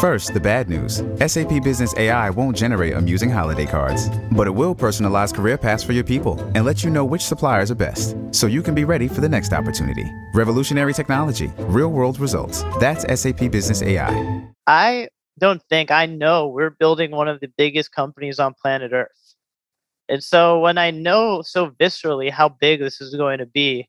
First, the bad news SAP Business AI won't generate amusing holiday cards, but it will personalize career paths for your people and let you know which suppliers are best so you can be ready for the next opportunity. Revolutionary technology, real world results. That's SAP Business AI. I don't think I know we're building one of the biggest companies on planet Earth. And so when I know so viscerally how big this is going to be,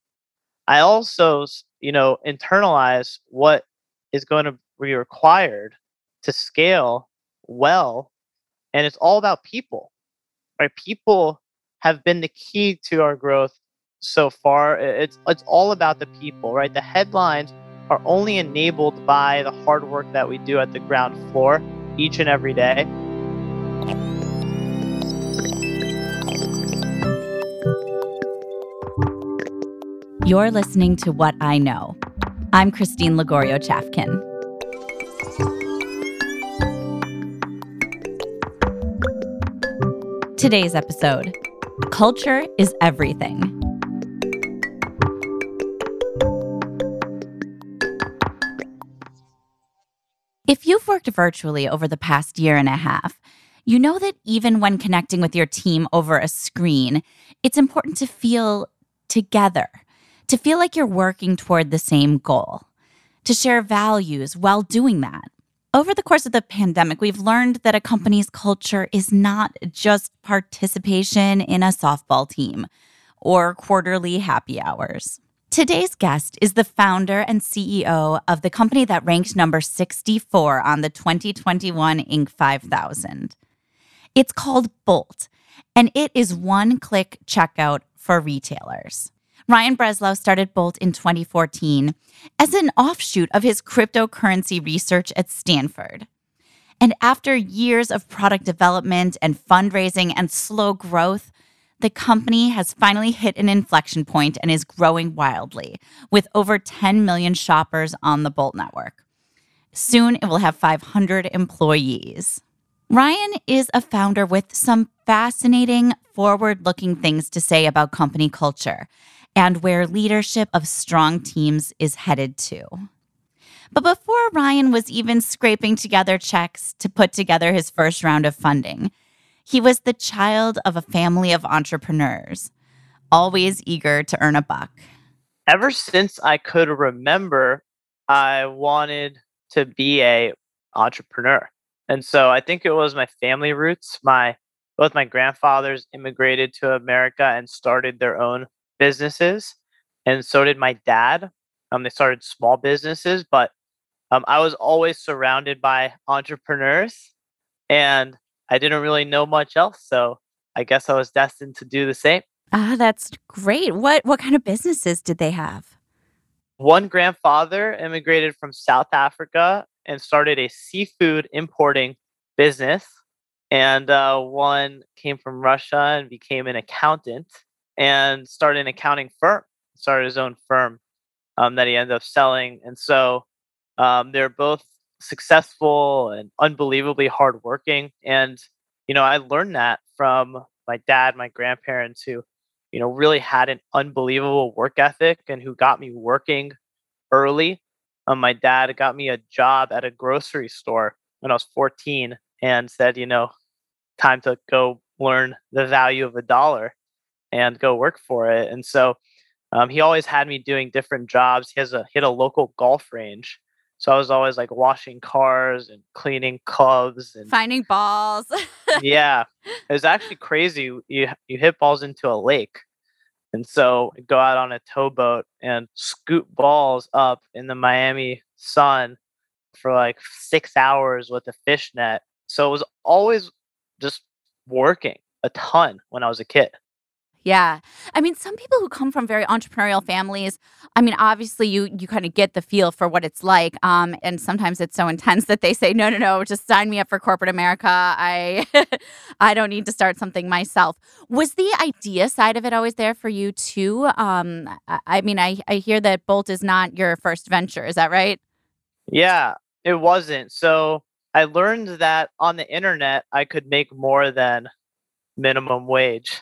I also, you know, internalize what is going to be required to scale well. And it's all about people, right? People have been the key to our growth so far. It's it's all about the people, right? The headlines are only enabled by the hard work that we do at the ground floor each and every day. You're listening to What I Know. I'm Christine Lagorio Chafkin. Today's episode Culture is Everything. If you've worked virtually over the past year and a half, you know that even when connecting with your team over a screen, it's important to feel together, to feel like you're working toward the same goal, to share values while doing that. Over the course of the pandemic, we've learned that a company's culture is not just participation in a softball team or quarterly happy hours. Today's guest is the founder and CEO of the company that ranked number 64 on the 2021 Inc. 5000. It's called Bolt, and it is one click checkout for retailers. Ryan Breslow started Bolt in 2014 as an offshoot of his cryptocurrency research at Stanford. And after years of product development and fundraising and slow growth, the company has finally hit an inflection point and is growing wildly, with over 10 million shoppers on the Bolt network. Soon it will have 500 employees. Ryan is a founder with some fascinating, forward looking things to say about company culture and where leadership of strong teams is headed to. But before Ryan was even scraping together checks to put together his first round of funding, he was the child of a family of entrepreneurs, always eager to earn a buck. Ever since I could remember, I wanted to be a entrepreneur. And so I think it was my family roots. My both my grandfathers immigrated to America and started their own businesses, and so did my dad. Um, they started small businesses, but um, I was always surrounded by entrepreneurs, and I didn't really know much else. So I guess I was destined to do the same. Ah, that's great. What what kind of businesses did they have? One grandfather immigrated from South Africa and started a seafood importing business, and uh, one came from Russia and became an accountant and started an accounting firm, started his own firm um, that he ended up selling. And so um, they're both successful and unbelievably hardworking. And, you know, I learned that from my dad, my grandparents, who, you know, really had an unbelievable work ethic and who got me working early. Um, my dad got me a job at a grocery store when I was 14 and said, you know, time to go learn the value of a dollar and go work for it. And so um, he always had me doing different jobs. He has a hit a local golf range. So I was always like washing cars and cleaning clubs and finding balls. yeah, it was actually crazy. You you hit balls into a lake, and so I'd go out on a towboat and scoop balls up in the Miami sun for like six hours with a fish net. So it was always just working a ton when I was a kid. Yeah. I mean, some people who come from very entrepreneurial families, I mean, obviously you you kind of get the feel for what it's like. Um, and sometimes it's so intense that they say, no, no, no, just sign me up for corporate America. I I don't need to start something myself. Was the idea side of it always there for you too? Um, I, I mean, I, I hear that Bolt is not your first venture. Is that right? Yeah, it wasn't. So I learned that on the internet I could make more than minimum wage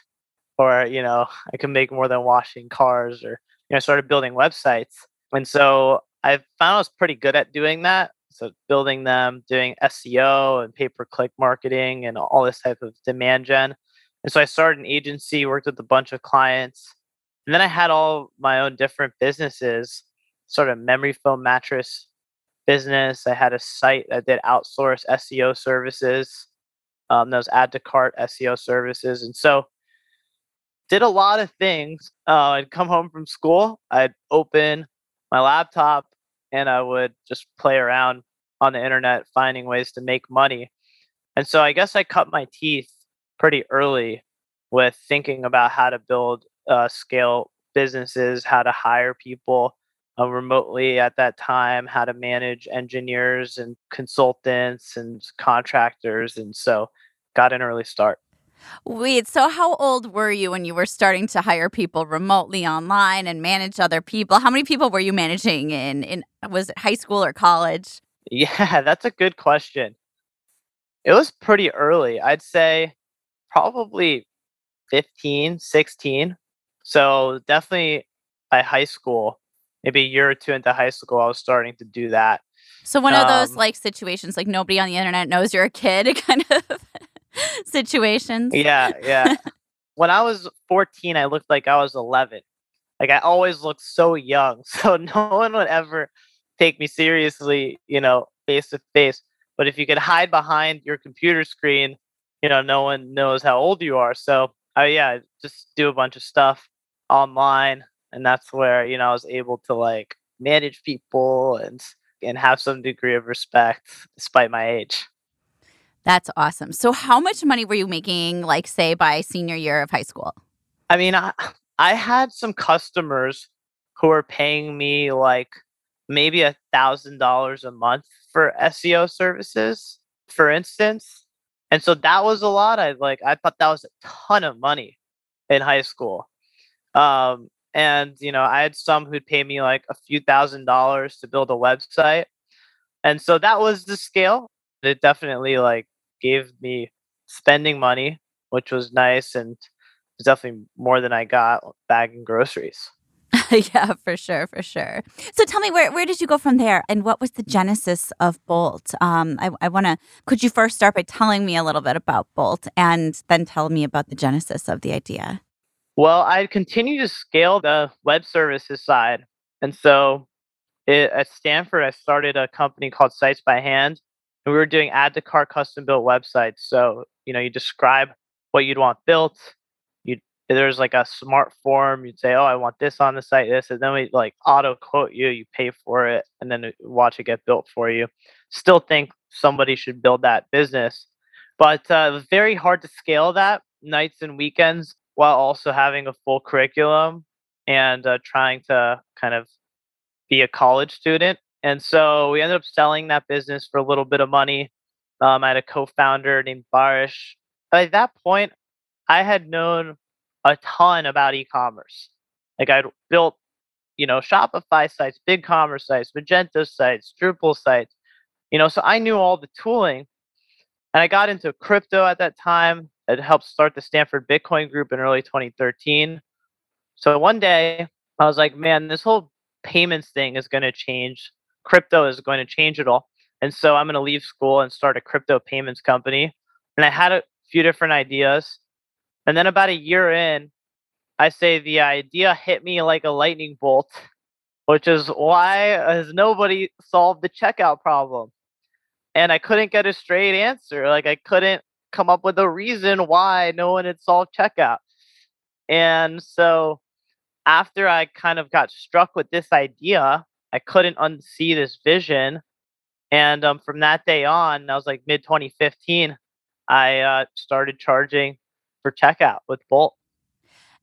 or you know i can make more than washing cars or you know I started building websites and so i found i was pretty good at doing that So building them, doing SEO and pay per click marketing and all this type of demand gen. And so I started an agency, worked with a bunch of clients. And then I had all my own different businesses, sort of memory foam mattress business. I had a site that did outsource SEO services. Um, those add to cart SEO services. And so did a lot of things. Uh, I'd come home from school, I'd open my laptop, and I would just play around on the internet finding ways to make money. And so I guess I cut my teeth pretty early with thinking about how to build uh, scale businesses, how to hire people uh, remotely at that time, how to manage engineers and consultants and contractors. And so got an early start. Wait, so how old were you when you were starting to hire people remotely online and manage other people? How many people were you managing in in was it high school or college? Yeah, that's a good question. It was pretty early. I'd say probably 15, 16. So definitely by high school, maybe a year or two into high school, I was starting to do that. So one of those um, like situations like nobody on the internet knows you're a kid kind of situations. Yeah, yeah. when I was 14, I looked like I was 11. Like I always looked so young. So no one would ever take me seriously, you know, face to face. But if you could hide behind your computer screen, you know, no one knows how old you are. So I yeah, just do a bunch of stuff online and that's where, you know, I was able to like manage people and and have some degree of respect despite my age. That's awesome. So, how much money were you making, like, say, by senior year of high school? I mean, I, I had some customers who were paying me like maybe a thousand dollars a month for SEO services, for instance. And so that was a lot. I like I thought that was a ton of money in high school. Um, and you know, I had some who'd pay me like a few thousand dollars to build a website. And so that was the scale. It definitely like gave me spending money, which was nice and definitely more than I got bagging groceries. yeah, for sure, for sure. So tell me, where, where did you go from there, and what was the genesis of Bolt? Um, I, I want to. Could you first start by telling me a little bit about Bolt, and then tell me about the genesis of the idea? Well, I continue to scale the web services side, and so it, at Stanford, I started a company called Sites by Hand, and we were doing add to cart custom built websites. So, you know, you describe what you'd want built. You there's like a smart form. You'd say, "Oh, I want this on the site, this," and then we like auto quote you. You pay for it, and then watch it get built for you. Still think somebody should build that business, but uh, very hard to scale that nights and weekends while also having a full curriculum and uh, trying to kind of be a college student and so we ended up selling that business for a little bit of money. Um, I had a co-founder named Barish. At that point, I had known a ton about e-commerce. Like I'd built, you know, Shopify sites, BigCommerce sites, Magento sites, Drupal sites. You know, so I knew all the tooling. And I got into crypto at that time. It helped start the Stanford Bitcoin group in early 2013. So one day I was like, man, this whole payments thing is going to change crypto is going to change it all. And so I'm going to leave school and start a crypto payments company. And I had a few different ideas. And then about a year in, I say the idea hit me like a lightning bolt, which is why has nobody solved the checkout problem? And I couldn't get a straight answer. Like I couldn't come up with a reason why no one had solved checkout. And so after I kind of got struck with this idea, I couldn't unsee this vision. And um, from that day on, that was like mid 2015, I uh, started charging for checkout with Bolt.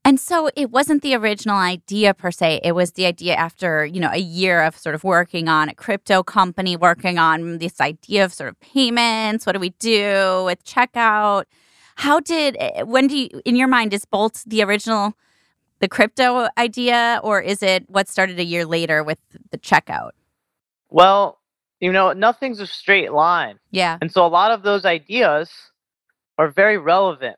And so it wasn't the original idea per se. It was the idea after, you know, a year of sort of working on a crypto company, working on this idea of sort of payments. What do we do with checkout? How did, eh, when do you, in your mind, is Bolt the original the crypto idea, or is it what started a year later with the checkout? Well, you know, nothing's a straight line. Yeah. And so a lot of those ideas are very relevant.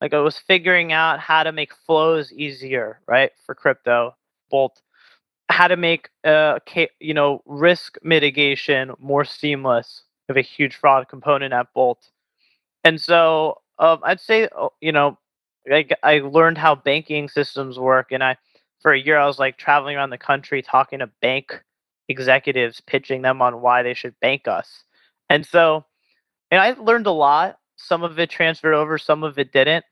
Like I was figuring out how to make flows easier, right, for crypto, Bolt. how to make uh, you know risk mitigation more seamless. We have a huge fraud component at Bolt, and so um, I'd say uh, you know I, I learned how banking systems work, and I for a year I was like traveling around the country talking to bank executives, pitching them on why they should bank us, and so and I learned a lot. Some of it transferred over, some of it didn't,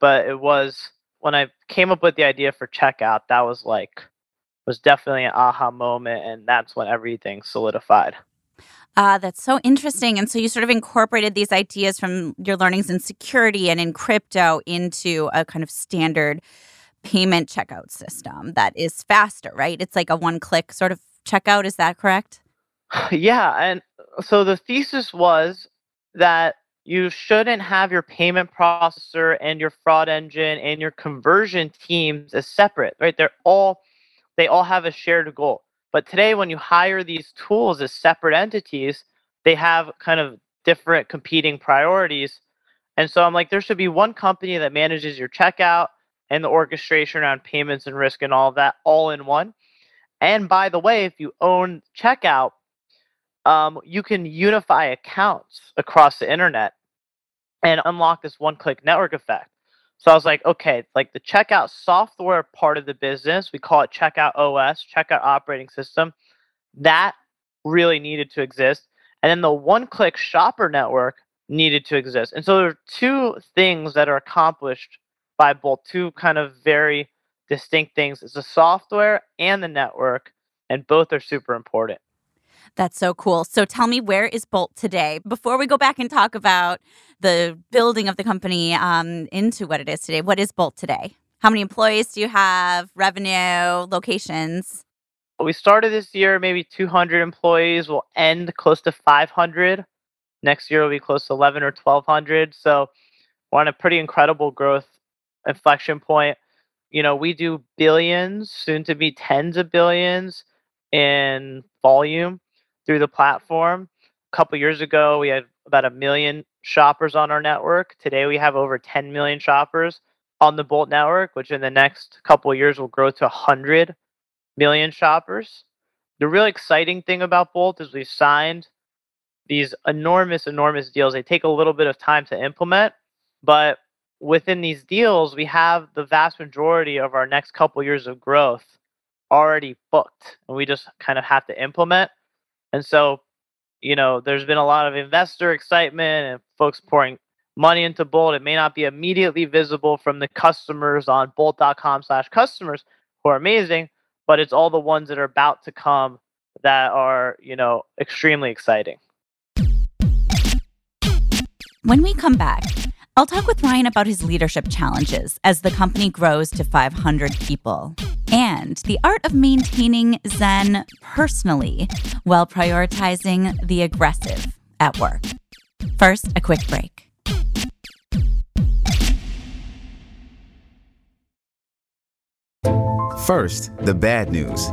but it was when I came up with the idea for checkout, that was like was definitely an aha moment, and that's when everything solidified. Uh, that's so interesting. And so you sort of incorporated these ideas from your learnings in security and in crypto into a kind of standard payment checkout system that is faster, right? It's like a one click sort of checkout. Is that correct? Yeah. And so the thesis was that you shouldn't have your payment processor and your fraud engine and your conversion teams as separate, right? They're all they all have a shared goal. But today when you hire these tools as separate entities, they have kind of different competing priorities. And so I'm like there should be one company that manages your checkout and the orchestration around payments and risk and all of that all in one. And by the way, if you own checkout, um, you can unify accounts across the internet and unlock this one click network effect. So I was like, okay, like the checkout software part of the business, we call it checkout OS, checkout operating system, that really needed to exist. And then the one click shopper network needed to exist. And so there are two things that are accomplished by Bolt, two kind of very distinct things. It's the software and the network, and both are super important. That's so cool. So tell me, where is Bolt today? Before we go back and talk about the building of the company um, into what it is today, what is Bolt today? How many employees do you have? Revenue, locations? We started this year maybe 200 employees. We'll end close to 500. Next year will be close to 11 or 1200. So we're on a pretty incredible growth inflection point. You know, we do billions, soon to be tens of billions in volume through the platform. A couple years ago, we had about a million shoppers on our network. Today, we have over 10 million shoppers on the Bolt network, which in the next couple years will grow to 100 million shoppers. The really exciting thing about Bolt is we've signed these enormous, enormous deals. They take a little bit of time to implement, but within these deals, we have the vast majority of our next couple years of growth already booked, and we just kind of have to implement. And so, you know, there's been a lot of investor excitement and folks pouring money into Bolt. It may not be immediately visible from the customers on bolt.com slash customers who are amazing, but it's all the ones that are about to come that are, you know, extremely exciting. When we come back, I'll talk with Ryan about his leadership challenges as the company grows to 500 people and the art of maintaining Zen personally while prioritizing the aggressive at work. First, a quick break. First, the bad news.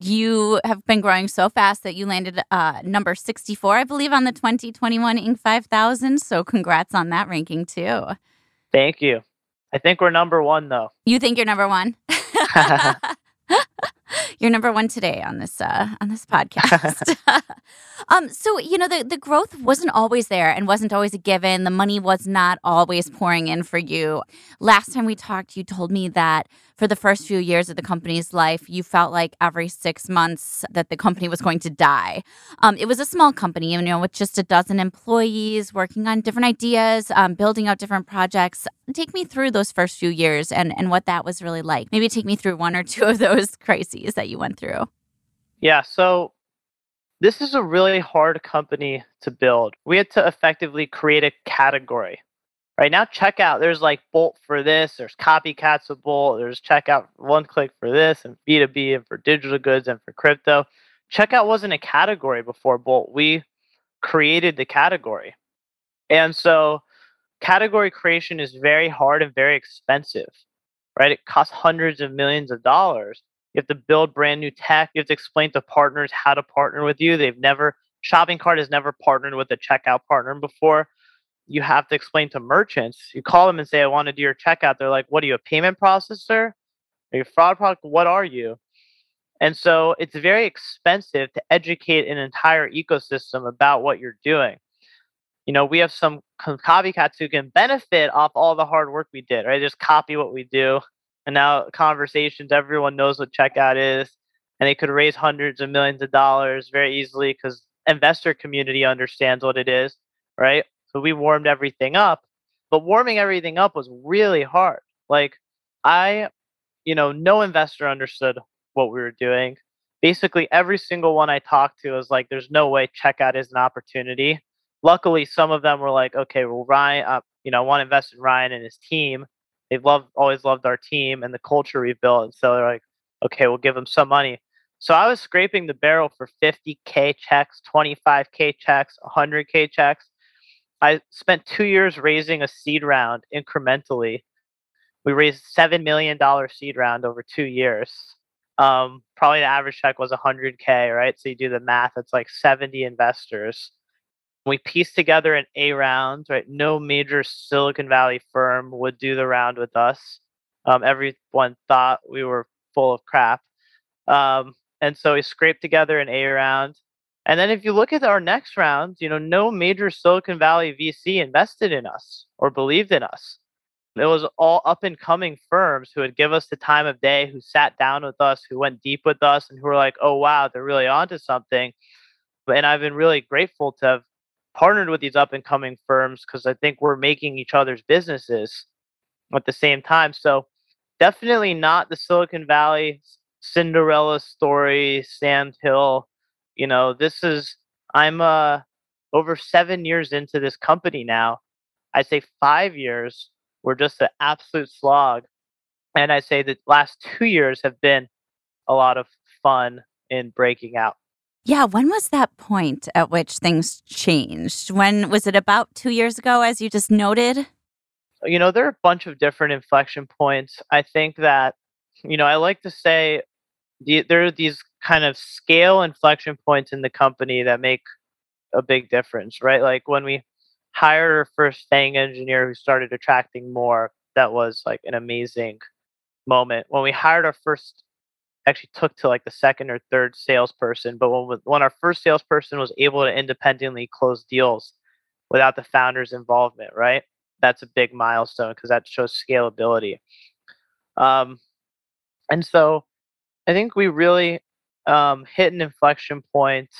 you have been growing so fast that you landed uh, number 64, I believe, on the 2021 Inc. 5000. So congrats on that ranking too. Thank you. I think we're number one, though. You think you're number one? you're number one today on this uh, on this podcast. um, so you know the the growth wasn't always there and wasn't always a given. The money was not always pouring in for you. Last time we talked, you told me that for the first few years of the company's life, you felt like every six months that the company was going to die. Um, it was a small company, you know, with just a dozen employees working on different ideas, um, building out different projects. Take me through those first few years and, and what that was really like. Maybe take me through one or two of those crises that you went through. Yeah. So this is a really hard company to build. We had to effectively create a category Right now, checkout, there's like Bolt for this, there's copycats of Bolt, there's checkout one click for this, and B2B, and for digital goods, and for crypto. Checkout wasn't a category before Bolt. We created the category. And so, category creation is very hard and very expensive, right? It costs hundreds of millions of dollars. You have to build brand new tech. You have to explain to partners how to partner with you. They've never, shopping cart has never partnered with a checkout partner before you have to explain to merchants. You call them and say, I want to do your checkout. They're like, What are you, a payment processor? Are you a fraud product? What are you? And so it's very expensive to educate an entire ecosystem about what you're doing. You know, we have some copycats who can benefit off all the hard work we did, right? Just copy what we do. And now conversations, everyone knows what checkout is. And they could raise hundreds of millions of dollars very easily because investor community understands what it is, right? So we warmed everything up. But warming everything up was really hard. Like I, you know, no investor understood what we were doing. Basically, every single one I talked to was like, "There's no way checkout is an opportunity." Luckily, some of them were like, "Okay, well, Ryan, uh, you know, I want to invest in Ryan and his team. They've loved, always loved our team and the culture we've built." And so they're like, "Okay, we'll give them some money." So I was scraping the barrel for 50k checks, 25k checks, 100k checks I spent two years raising a seed round incrementally. We raised seven million dollar seed round over two years. Um, probably the average check was 100k, right? So you do the math; it's like 70 investors. We pieced together an A round, right? No major Silicon Valley firm would do the round with us. Um, everyone thought we were full of crap, um, and so we scraped together an A round and then if you look at our next round, you know, no major Silicon Valley VC invested in us or believed in us. It was all up and coming firms who would give us the time of day, who sat down with us, who went deep with us, and who were like, oh, wow, they're really onto something. And I've been really grateful to have partnered with these up and coming firms because I think we're making each other's businesses at the same time. So definitely not the Silicon Valley Cinderella story, Sand Hill you know, this is I'm uh over seven years into this company now. I say five years were just an absolute slog. And I say the last two years have been a lot of fun in breaking out. Yeah, when was that point at which things changed? When was it about two years ago, as you just noted? You know, there are a bunch of different inflection points. I think that, you know, I like to say the, there are these kind of scale inflection points in the company that make a big difference, right? Like when we hired our first FAANG engineer who started attracting more, that was like an amazing moment. When we hired our first, actually took to like the second or third salesperson, but when when our first salesperson was able to independently close deals without the founder's involvement, right? That's a big milestone because that shows scalability. Um, and so I think we really um, hit an inflection point.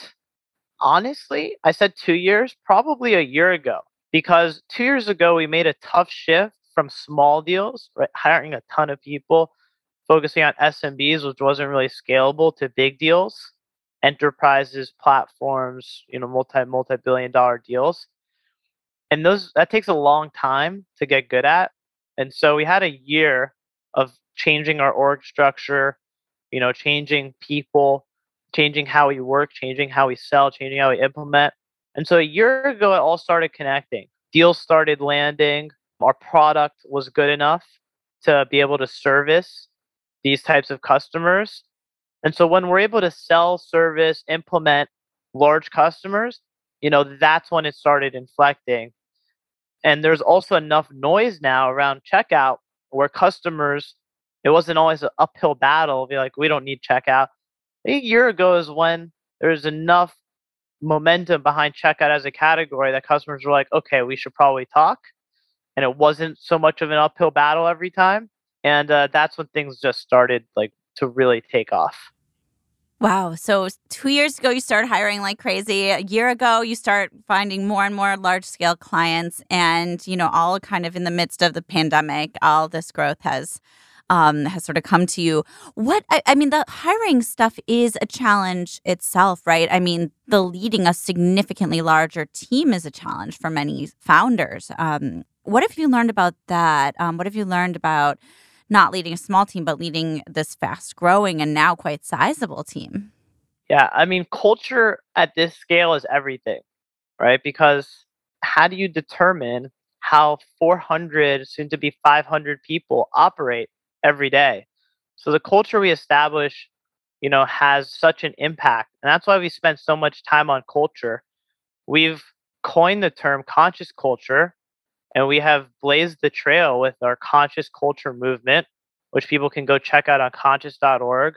Honestly, I said two years, probably a year ago, because two years ago we made a tough shift from small deals, right, hiring a ton of people, focusing on SMBs, which wasn't really scalable, to big deals, enterprises, platforms, you know, multi multi billion dollar deals, and those that takes a long time to get good at. And so we had a year of changing our org structure, you know, changing people, changing how we work, changing how we sell, changing how we implement. And so a year ago, it all started connecting. Deals started landing. Our product was good enough to be able to service these types of customers. And so when we're able to sell, service, implement large customers, you know, that's when it started inflecting. And there's also enough noise now around checkout where customers it wasn't always an uphill battle. Be like, we don't need checkout. A year ago is when there was enough momentum behind checkout as a category that customers were like, okay, we should probably talk. And it wasn't so much of an uphill battle every time. And uh, that's when things just started like to really take off. Wow. So two years ago, you started hiring like crazy. A year ago, you start finding more and more large scale clients. And, you know, all kind of in the midst of the pandemic, all this growth has um, has sort of come to you. What I, I, mean, the hiring stuff is a challenge itself, right? I mean, the leading a significantly larger team is a challenge for many founders. Um, what have you learned about that? Um, what have you learned about not leading a small team, but leading this fast growing and now quite sizable team? Yeah, I mean, culture at this scale is everything, right? Because how do you determine how 400, soon to be 500 people operate every day? So the culture we establish, you know, has such an impact. And that's why we spend so much time on culture. We've coined the term conscious culture, and we have blazed the trail with our conscious culture movement, which people can go check out on conscious.org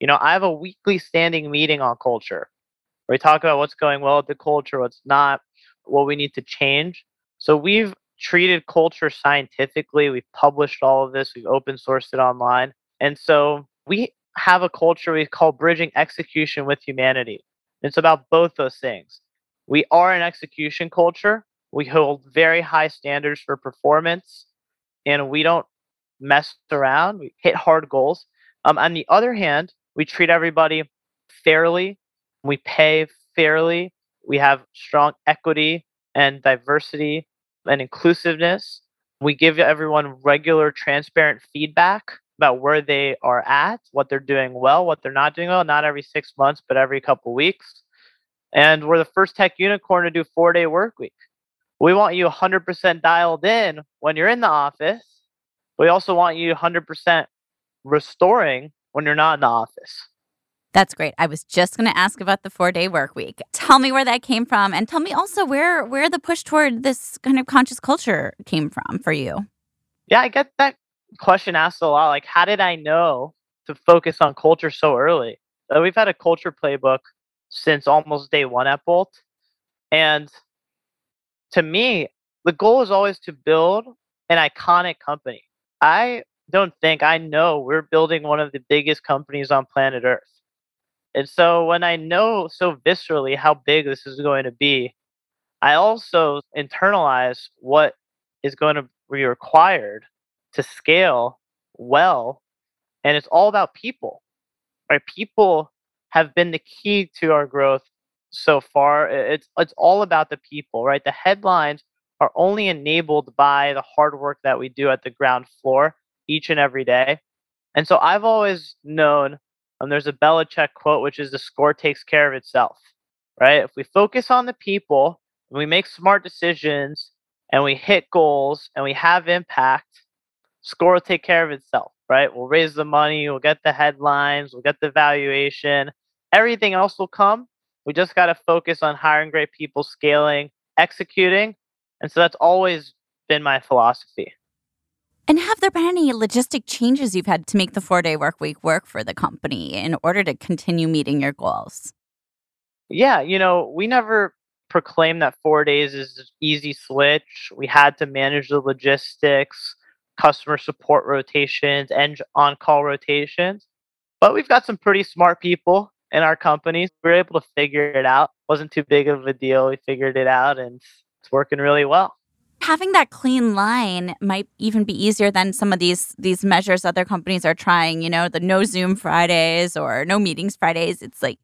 you know, I have a weekly standing meeting on culture where we talk about what's going well with the culture, what's not, what we need to change. So we've treated culture scientifically. We've published all of this. We've open sourced it online. And so we have a culture we call bridging execution with humanity. It's about both those things. We are an execution culture. We hold very high standards for performance and we don't mess around. We hit hard goals. Um, on the other hand, we treat everybody fairly, we pay fairly, we have strong equity and diversity and inclusiveness. We give everyone regular, transparent feedback about where they are at, what they're doing well, what they're not doing well, not every six months, but every couple weeks. And we're the first tech unicorn to do four day work week. We want you 100% dialed in when you're in the office. We also want you 100% restoring when you're not in the office. That's great. I was just going to ask about the four day work week. Tell me where that came from, and tell me also where where the push toward this kind of conscious culture came from for you. Yeah, I get that question asked a lot. Like, how did I know to focus on culture so early? Uh, we've had a culture playbook since almost day one at Bolt, and to me, the goal is always to build an iconic company. I don't think I know we're building one of the biggest companies on planet Earth. And so when I know so viscerally how big this is going to be, I also internalize what is going to be required to scale well. And it's all about people, right? People have been the key to our growth so far. It's, it's all about the people, right? The headlines are only enabled by the hard work that we do at the ground floor each and every day. And so I've always known, and there's a Belichick quote, which is the score takes care of itself, right? If we focus on the people, and we make smart decisions, and we hit goals, and we have impact, score will take care of itself, right? We'll raise the money, we'll get the headlines, we'll get the valuation, everything else will come. We just got to focus on hiring great people, scaling, executing. And so that's always been my philosophy. And have there been any logistic changes you've had to make the four day work week work for the company in order to continue meeting your goals? Yeah, you know, we never proclaimed that four days is easy switch. We had to manage the logistics, customer support rotations, and on call rotations. But we've got some pretty smart people in our companies. We were able to figure it out. Wasn't too big of a deal. We figured it out and it's working really well having that clean line might even be easier than some of these these measures other companies are trying you know the no zoom fridays or no meetings fridays it's like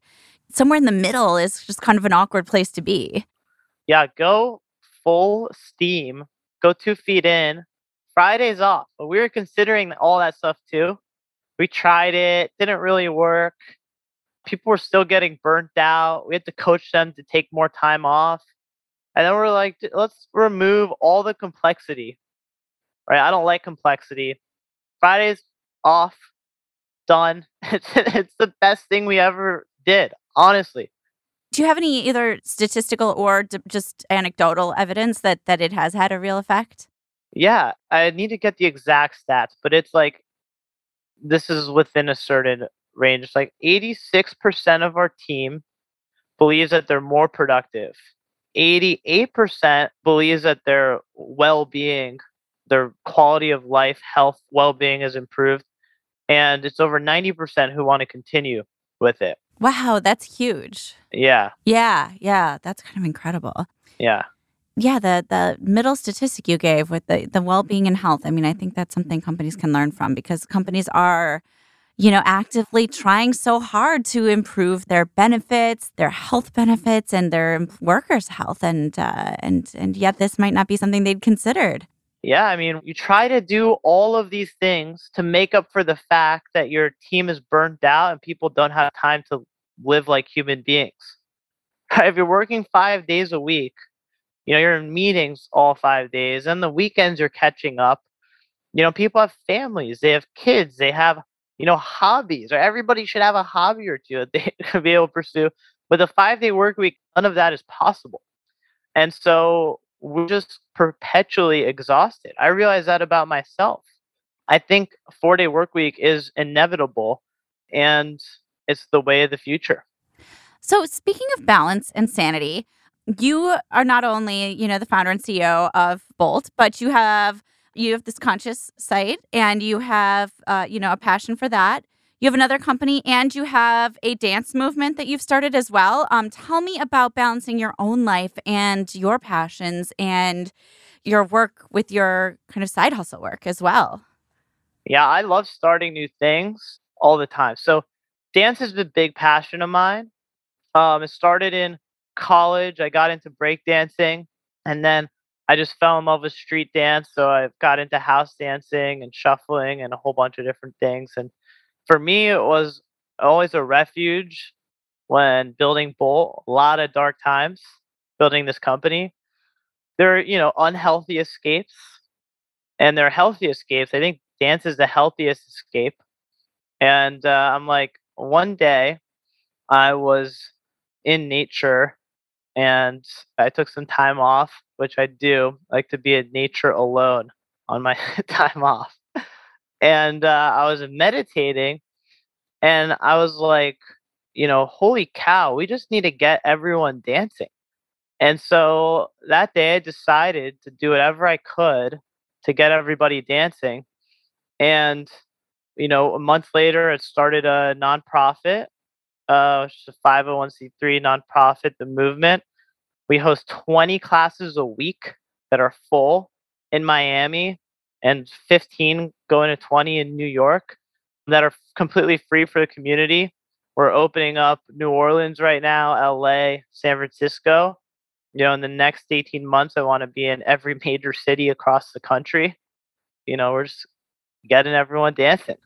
somewhere in the middle is just kind of an awkward place to be yeah go full steam go two feet in fridays off but we were considering all that stuff too we tried it didn't really work people were still getting burnt out we had to coach them to take more time off and then we're like, let's remove all the complexity. Right? I don't like complexity. Friday's off, done. It's it's the best thing we ever did, honestly. Do you have any either statistical or d- just anecdotal evidence that that it has had a real effect? Yeah, I need to get the exact stats, but it's like this is within a certain range. It's like 86% of our team believes that they're more productive 88% believes that their well-being, their quality of life, health, well-being is improved, and it's over 90% who want to continue with it. Wow, that's huge. Yeah. Yeah, yeah, that's kind of incredible. Yeah. Yeah, the the middle statistic you gave with the the well-being and health. I mean, I think that's something companies can learn from because companies are you know, actively trying so hard to improve their benefits, their health benefits, and their workers' health, and uh, and and yet this might not be something they'd considered. Yeah, I mean, you try to do all of these things to make up for the fact that your team is burnt out and people don't have time to live like human beings. If you're working five days a week, you know, you're in meetings all five days, and the weekends you're catching up. You know, people have families, they have kids, they have, you know, hobbies, or everybody should have a hobby or two that they be able to pursue. But the five day work week, none of that is possible. And so we're just perpetually exhausted. I realize that about myself. I think four day work week is inevitable and it's the way of the future. So, speaking of balance and sanity, you are not only, you know, the founder and CEO of Bolt, but you have you have this conscious site and you have uh, you know, a passion for that. You have another company and you have a dance movement that you've started as well. Um, tell me about balancing your own life and your passions and your work with your kind of side hustle work as well. Yeah, I love starting new things all the time. So, dance has been a big passion of mine. Um, it started in college. I got into breakdancing and then I just fell in love with street dance. So I got into house dancing and shuffling and a whole bunch of different things. And for me, it was always a refuge when building Bolt. A lot of dark times building this company. There are, you know, unhealthy escapes and there are healthy escapes. I think dance is the healthiest escape. And uh, I'm like, one day I was in nature and I took some time off, which I do like to be in nature alone on my time off and uh, I was meditating, and I was like, you know, holy cow, we just need to get everyone dancing. And so that day, I decided to do whatever I could to get everybody dancing. And you know, a month later, it started a nonprofit, uh, a 501c3 nonprofit, the movement. We host 20 classes a week that are full in Miami and 15 going to 20 in New York that are completely free for the community. We're opening up New Orleans right now, LA, San Francisco. You know, in the next 18 months, I want to be in every major city across the country. You know, we're just getting everyone dancing.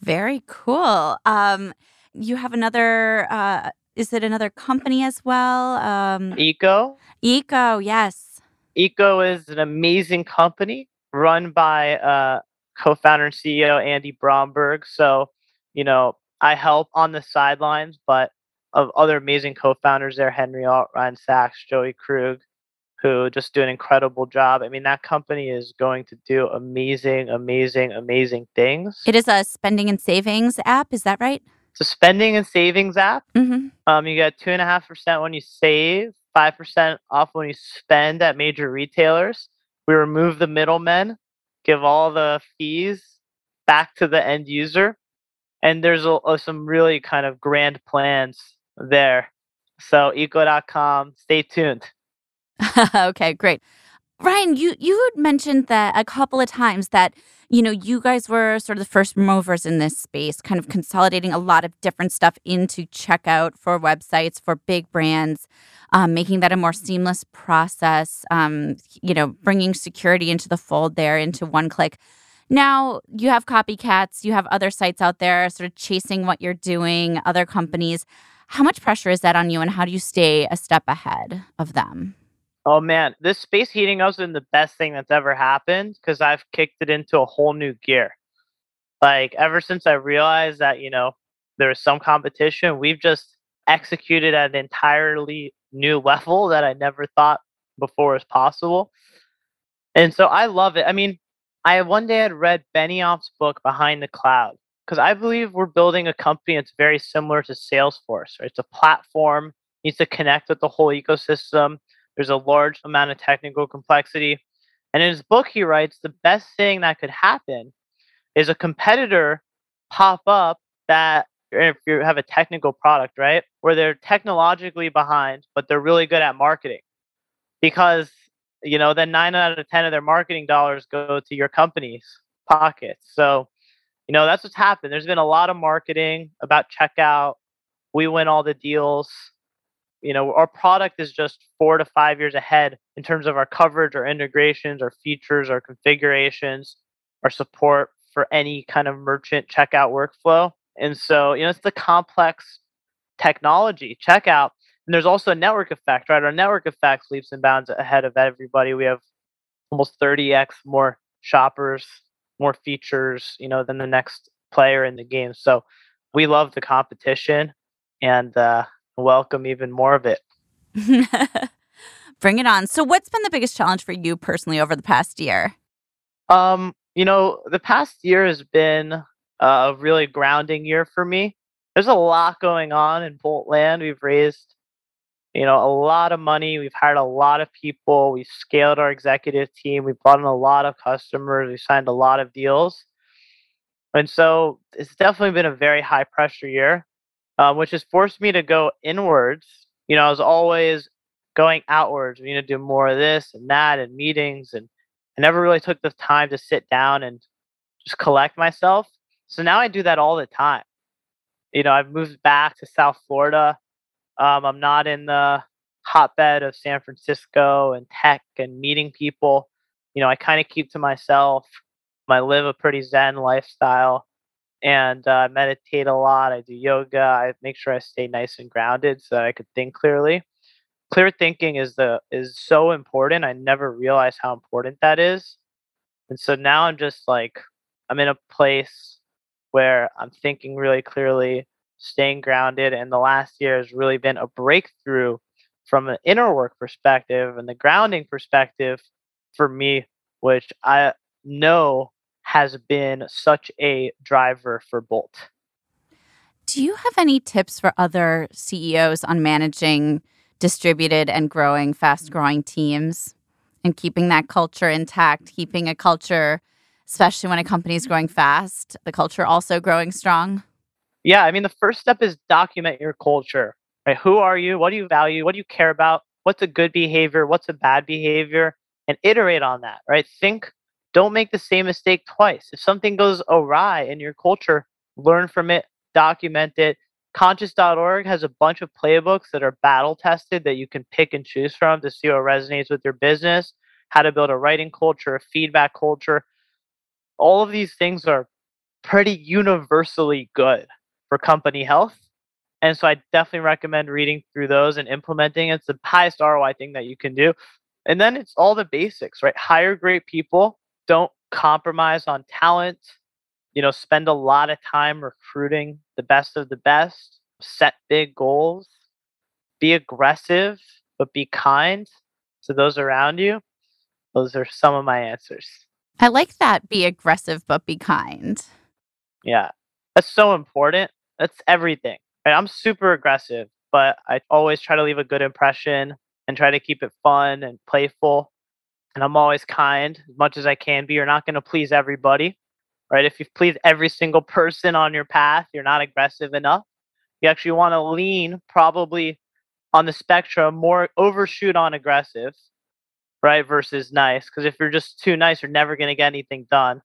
Very cool. Um, you have another, uh, is it another company as well? Um, Eco. Eco, yes. Eco is an amazing company run by uh, co-founder and CEO Andy Bromberg. So, you know, I help on the sidelines, but of other amazing co-founders there, Henry Alt, Ryan Sachs, Joey Krug, who just do an incredible job. I mean, that company is going to do amazing, amazing, amazing things. It is a spending and savings app. Is that right? A spending and savings app. Mm-hmm. Um, you get two and a half percent when you save, five percent off when you spend at major retailers. We remove the middlemen, give all the fees back to the end user. And there's a, a, some really kind of grand plans there. So eco.com, stay tuned. okay, great. Ryan, you you had mentioned that a couple of times that you know you guys were sort of the first movers in this space, kind of consolidating a lot of different stuff into checkout for websites for big brands, um, making that a more seamless process. Um, you know, bringing security into the fold there into one click. Now you have copycats, you have other sites out there sort of chasing what you're doing, other companies. How much pressure is that on you, and how do you stay a step ahead of them? Oh man, this space heating has been the best thing that's ever happened because I've kicked it into a whole new gear. Like ever since I realized that, you know, there was some competition, we've just executed at an entirely new level that I never thought before was possible. And so I love it. I mean, I one day had read Benioff's book Behind the Cloud because I believe we're building a company that's very similar to Salesforce. Right? It's a platform, needs to connect with the whole ecosystem there's a large amount of technical complexity. And in his book, he writes the best thing that could happen is a competitor pop up that if you have a technical product, right, where they're technologically behind, but they're really good at marketing. Because, you know, then nine out of 10 of their marketing dollars go to your company's pockets. So, you know, that's what's happened. There's been a lot of marketing about checkout. We win all the deals you know, our product is just four to five years ahead in terms of our coverage, our integrations, our features, our configurations, our support for any kind of merchant checkout workflow. And so, you know, it's the complex technology checkout. And there's also a network effect, right? Our network effect leaps and bounds ahead of everybody. We have almost 30x more shoppers, more features, you know, than the next player in the game. So we love the competition and uh, welcome even more of it. Bring it on. So, what's been the biggest challenge for you personally over the past year? Um, you know, the past year has been a really grounding year for me. There's a lot going on in Bolt Land. We've raised, you know, a lot of money. We've hired a lot of people. We've scaled our executive team. We've brought in a lot of customers. We signed a lot of deals. And so it's definitely been a very high pressure year um, which has forced me to go inwards. You know, I was always going outwards. We need to do more of this and that and meetings, and I never really took the time to sit down and just collect myself. So now I do that all the time. You know, I've moved back to South Florida. Um, I'm not in the hotbed of San Francisco and tech and meeting people. You know, I kind of keep to myself. I live a pretty zen lifestyle and uh, meditate a lot. I do yoga. I make sure I stay nice and grounded so that I could think clearly. Clear thinking is the is so important. I never realized how important that is, and so now I'm just like I'm in a place where I'm thinking really clearly, staying grounded, and the last year has really been a breakthrough from an inner work perspective and the grounding perspective for me, which I know has been such a driver for Bolt. Do you have any tips for other CEOs on managing distributed and growing, fast growing teams and keeping that culture intact, keeping a culture, especially when a company is growing fast, the culture also growing strong? Yeah, I mean, the first step is document your culture. Right? Who are you? What do you value? What do you care about? What's a good behavior? What's a bad behavior? And iterate on that, right? Think don't make the same mistake twice. If something goes awry in your culture, learn from it, document it. Conscious.org has a bunch of playbooks that are battle tested that you can pick and choose from to see what resonates with your business, how to build a writing culture, a feedback culture. All of these things are pretty universally good for company health. And so I definitely recommend reading through those and implementing. It's the highest ROI thing that you can do. And then it's all the basics, right? Hire great people, don't compromise on talent. You know, spend a lot of time recruiting the best of the best. Set big goals. Be aggressive, but be kind to those around you. Those are some of my answers. I like that. Be aggressive, but be kind. Yeah, that's so important. That's everything. Right? I'm super aggressive, but I always try to leave a good impression and try to keep it fun and playful and I'm always kind as much as I can be. You're not going to please everybody, right? If you please every single person on your path, you're not aggressive enough. You actually want to lean probably on the spectrum more overshoot on aggressive, right? Versus nice. Because if you're just too nice, you're never going to get anything done.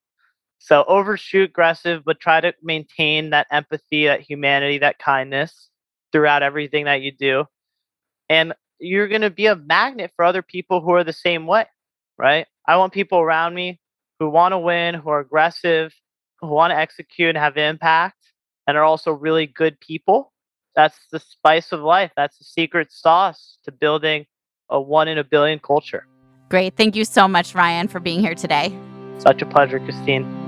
So overshoot aggressive, but try to maintain that empathy, that humanity, that kindness throughout everything that you do. And you're going to be a magnet for other people who are the same way right? I want people around me who want to win, who are aggressive, who want to execute and have impact, and are also really good people. That's the spice of life. That's the secret sauce to building a one in a billion culture. Great. Thank you so much, Ryan, for being here today. Such a pleasure, Christine.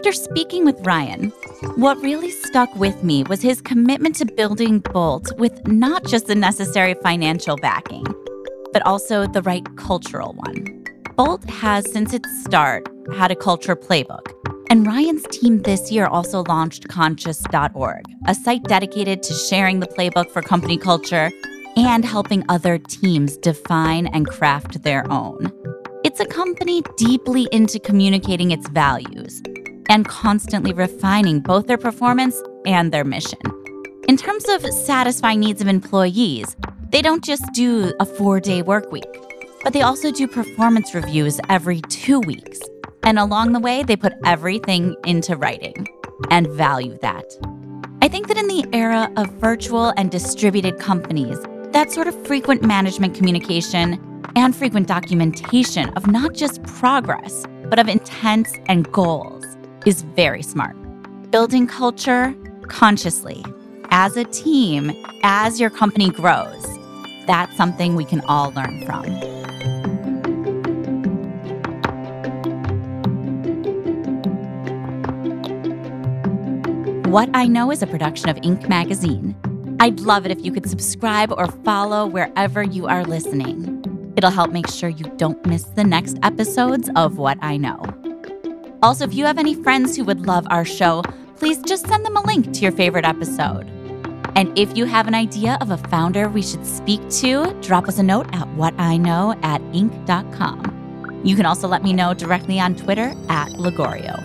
After speaking with Ryan, what really stuck with me was his commitment to building Bolt with not just the necessary financial backing, but also the right cultural one. Bolt has, since its start, had a culture playbook. And Ryan's team this year also launched Conscious.org, a site dedicated to sharing the playbook for company culture and helping other teams define and craft their own. It's a company deeply into communicating its values and constantly refining both their performance and their mission. In terms of satisfying needs of employees, they don't just do a four day work week. but they also do performance reviews every two weeks. And along the way, they put everything into writing and value that. I think that in the era of virtual and distributed companies, that sort of frequent management communication and frequent documentation of not just progress, but of intents and goals is very smart. Building culture consciously, as a team, as your company grows, that's something we can all learn from. What I Know is a production of Inc. magazine. I'd love it if you could subscribe or follow wherever you are listening. It'll help make sure you don't miss the next episodes of What I Know. Also, if you have any friends who would love our show, please just send them a link to your favorite episode. And if you have an idea of a founder we should speak to, drop us a note at whatiknow at inc.com. You can also let me know directly on Twitter at Lagorio.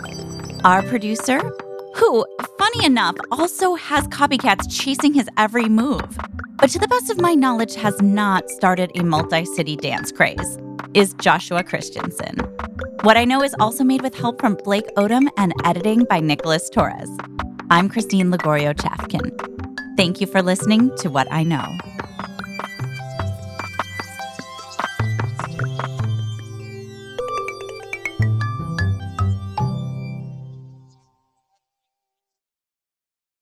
Our producer, who, funny enough, also has copycats chasing his every move, but to the best of my knowledge has not started a multi city dance craze, is Joshua Christensen. What I Know is also made with help from Blake Odom and editing by Nicholas Torres. I'm Christine Lagorio Chafkin. Thank you for listening to What I Know.